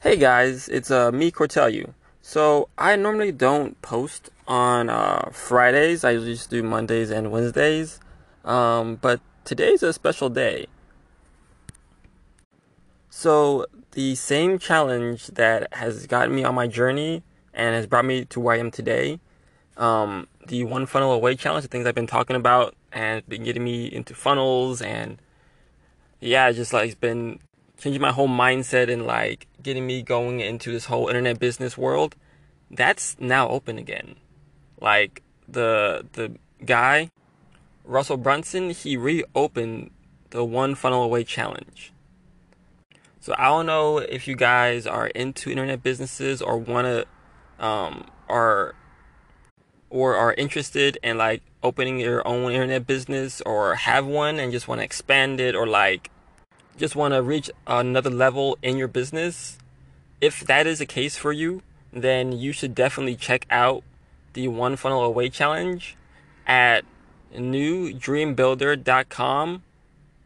Hey guys, it's uh, me Cortelu. So I normally don't post on uh, Fridays. I usually just do Mondays and Wednesdays. Um, but today's a special day. So the same challenge that has gotten me on my journey and has brought me to where I am today, um, the one funnel away challenge, the things I've been talking about and been getting me into funnels and yeah, just like it's been changing my whole mindset and like getting me going into this whole internet business world, that's now open again. Like the the guy, Russell Brunson, he reopened the one funnel away challenge. So I don't know if you guys are into internet businesses or wanna um are or are interested in like opening your own internet business or have one and just want to expand it or like just want to reach another level in your business, if that is the case for you, then you should definitely check out the One Funnel Away Challenge at nudreambuilder.com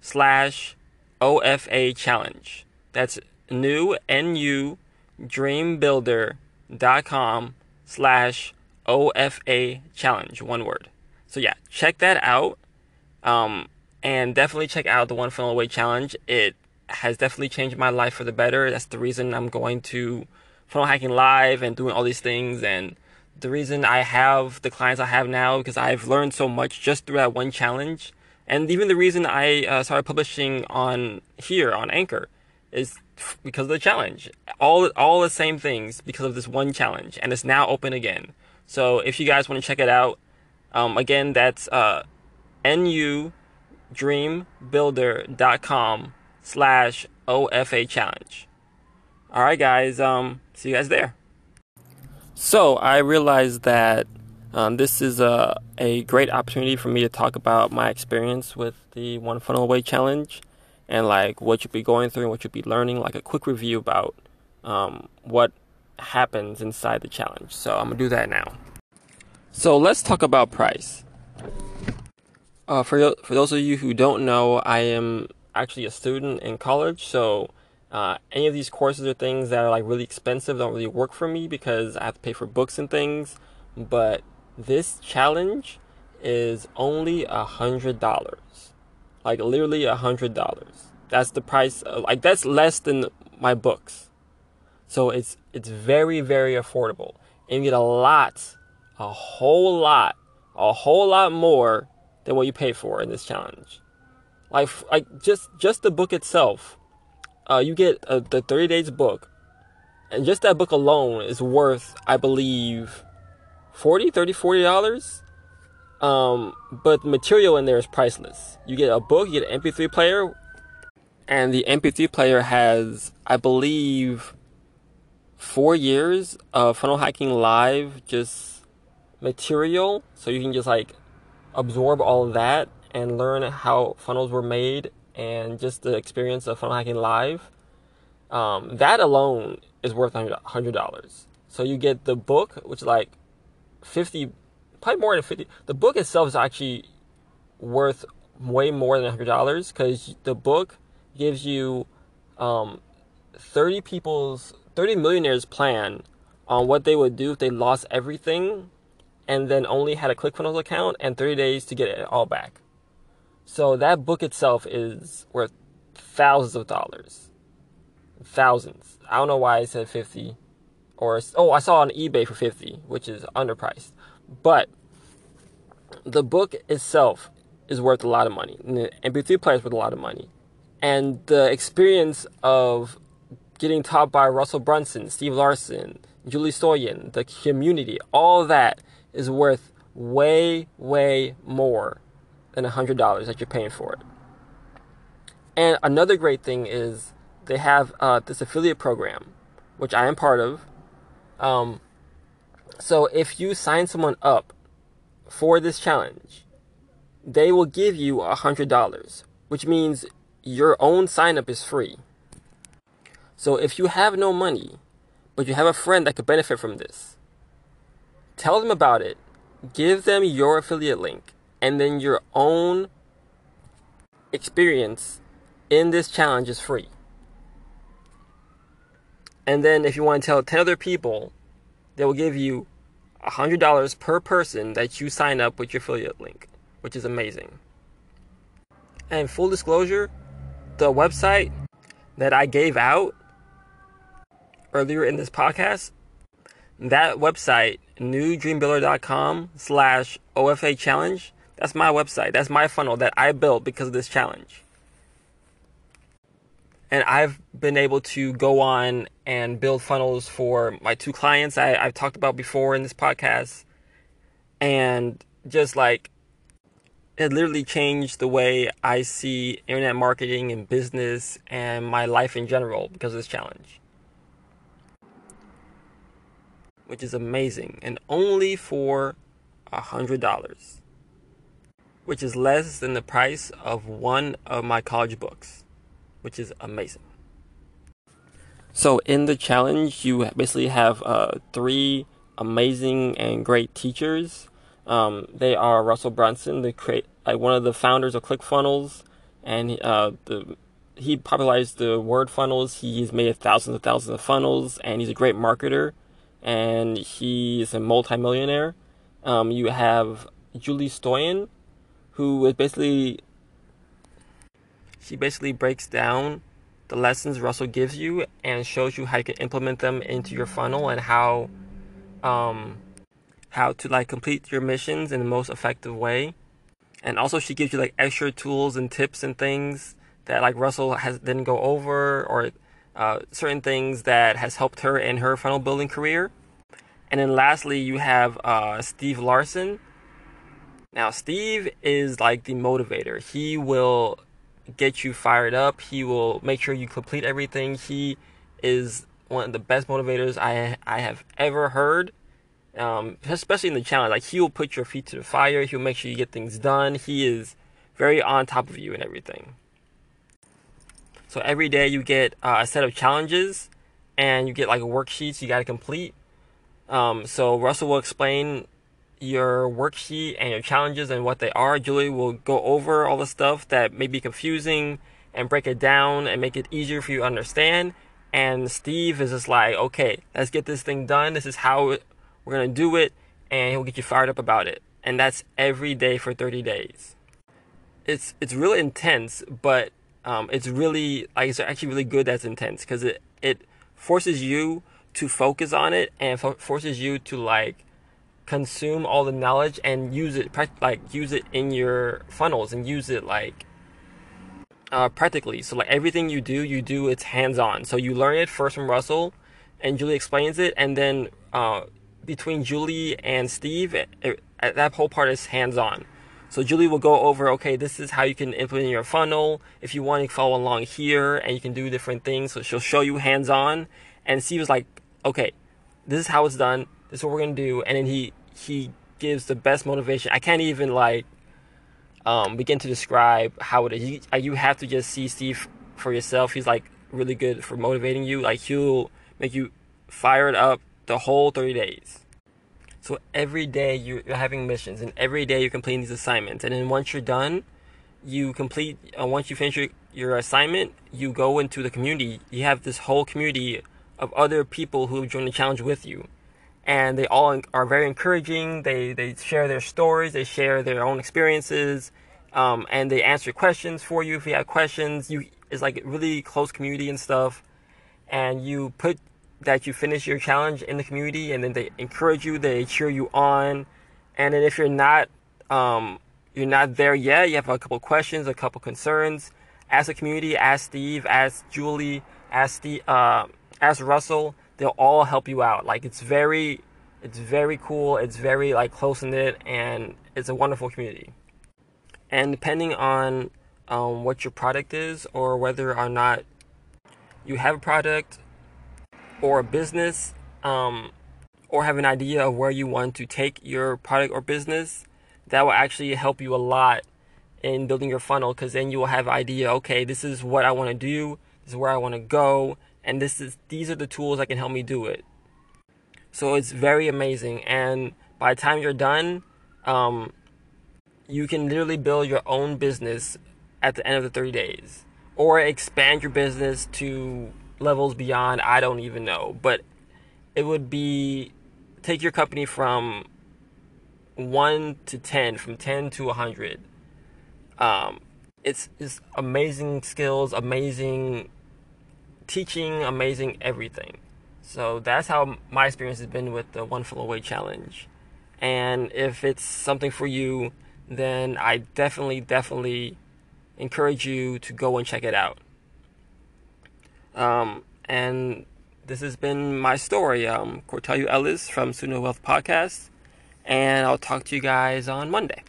slash OFA challenge. That's new, N-U, dreambuilder.com slash OFA challenge, one word. So yeah, check that out. Um, and definitely check out the One Funnel Away Challenge. It has definitely changed my life for the better. That's the reason I'm going to funnel hacking live and doing all these things. And the reason I have the clients I have now because I've learned so much just through that one challenge. And even the reason I uh, started publishing on here on Anchor is because of the challenge. All all the same things because of this one challenge, and it's now open again. So if you guys want to check it out, um, again that's uh, nu dreambuilder.com slash OFA challenge. All right, guys. Um, see you guys there. So I realized that um, this is a, a great opportunity for me to talk about my experience with the One Funnel Away challenge and like what you'll be going through and what you'll be learning, like a quick review about um, what happens inside the challenge. So I'm gonna do that now. So let's talk about price. Uh, for for those of you who don't know, I am actually a student in college, so uh, any of these courses or things that are like really expensive don't really work for me because I have to pay for books and things. But this challenge is only a hundred dollars, like literally a hundred dollars. That's the price. Of, like that's less than my books, so it's it's very very affordable, and you get a lot, a whole lot, a whole lot more than what you pay for in this challenge. Like like just just the book itself, uh, you get uh, the 30 days book, and just that book alone is worth I believe 40 30 40 dollars. Um, but the material in there is priceless. You get a book, you get an MP3 player, and the MP3 player has I believe four years of funnel hacking live just material so you can just like absorb all of that and learn how funnels were made and just the experience of funnel hacking live, um, that alone is worth hundred dollars. So you get the book, which is like fifty, probably more than fifty. The book itself is actually worth way more than hundred dollars because the book gives you um, thirty people's, thirty millionaires plan on what they would do if they lost everything and then only had a ClickFunnels account and 30 days to get it all back. So that book itself is worth thousands of dollars. Thousands. I don't know why I said 50 or oh, I saw on eBay for 50, which is underpriced. But the book itself is worth a lot of money. And the MP3 player is worth a lot of money. And the experience of getting taught by Russell Brunson, Steve Larsen, Julie Stoian, the community, all that is worth way, way more than $100 that you're paying for it. And another great thing is they have uh, this affiliate program, which I am part of. Um, so if you sign someone up for this challenge, they will give you $100, which means your own sign up is free. So if you have no money, but you have a friend that could benefit from this, Tell them about it. Give them your affiliate link and then your own experience in this challenge is free. And then if you want to tell 10 other people, they will give you $100 per person that you sign up with your affiliate link, which is amazing. And full disclosure, the website that I gave out earlier in this podcast, that website, nudreambuilder.com slash OFA challenge, that's my website. That's my funnel that I built because of this challenge. And I've been able to go on and build funnels for my two clients I, I've talked about before in this podcast. And just like it literally changed the way I see internet marketing and business and my life in general because of this challenge. Which is amazing. And only for a hundred dollars. Which is less than the price of one of my college books. Which is amazing. So in the challenge you basically have uh, three amazing and great teachers um, they are Russell Brunson, the create one of the founders of ClickFunnels, and uh, the he popularized the word funnels. He's made thousands and thousands of funnels, and he's a great marketer, and he's a multimillionaire. Um, you have Julie Stoian, who is basically she basically breaks down the lessons Russell gives you and shows you how you can implement them into your funnel and how um, how to like complete your missions in the most effective way. And also she gives you like extra tools and tips and things that like Russell has didn't go over or uh, certain things that has helped her in her funnel building career. And then lastly, you have uh, Steve Larsen. Now, Steve is like the motivator. He will get you fired up. He will make sure you complete everything. He is one of the best motivators I I have ever heard um, especially in the challenge. Like he will put your feet to the fire. He'll make sure you get things done. He is very on top of you and everything. So every day you get uh, a set of challenges, and you get like worksheets you got to complete. Um, so Russell will explain your worksheet and your challenges and what they are. Julie will go over all the stuff that may be confusing and break it down and make it easier for you to understand. And Steve is just like, okay, let's get this thing done. This is how we're going to do it, and he'll get you fired up about it. And that's every day for 30 days. It's it's really intense, but um, it's really like it's actually really good. That's intense because it it forces you to focus on it and fo- forces you to like consume all the knowledge and use it like use it in your funnels and use it like uh, practically. So like everything you do, you do it's hands on. So you learn it first from Russell, and Julie explains it, and then uh, between Julie and Steve, it, it, that whole part is hands on. So Julie will go over, okay, this is how you can implement your funnel. If you want to follow along here, and you can do different things. So she'll show you hands on. And Steve is like, okay, this is how it's done. This is what we're gonna do. And then he he gives the best motivation. I can't even like um, begin to describe how it is. You, you have to just see Steve for yourself. He's like really good for motivating you. Like he'll make you fired up the whole 30 days. So every day you're having missions, and every day you're completing these assignments. And then once you're done, you complete. Uh, once you finish your, your assignment, you go into the community. You have this whole community of other people who join the challenge with you, and they all are very encouraging. They they share their stories, they share their own experiences, um, and they answer questions for you if you have questions. You it's like a really close community and stuff, and you put that you finish your challenge in the community and then they encourage you, they cheer you on. And then if you're not um, you're not there yet, you have a couple questions, a couple concerns, ask the community, ask Steve, ask Julie, ask the uh, ask Russell. They'll all help you out. Like it's very it's very cool, it's very like close knit and it's a wonderful community. And depending on um, what your product is or whether or not you have a product or a business um, or have an idea of where you want to take your product or business, that will actually help you a lot in building your funnel because then you will have idea okay this is what i want to do this is where i want to go and this is these are the tools that can help me do it. So it's very amazing and by the time you're done um, you can literally build your own business at the end of the 30 days or expand your business to levels beyond, I don't even know. But it would be take your company from one to ten, from ten to a hundred. Um, it's it's amazing skills, amazing teaching, amazing everything. So that's how my experience has been with the One Flow Away Challenge. And if it's something for you, then I definitely, definitely encourage you to go and check it out. Um, and this has been my story. Um, Cortelio Ellis from Student Wealth Podcast, and I'll talk to you guys on Monday.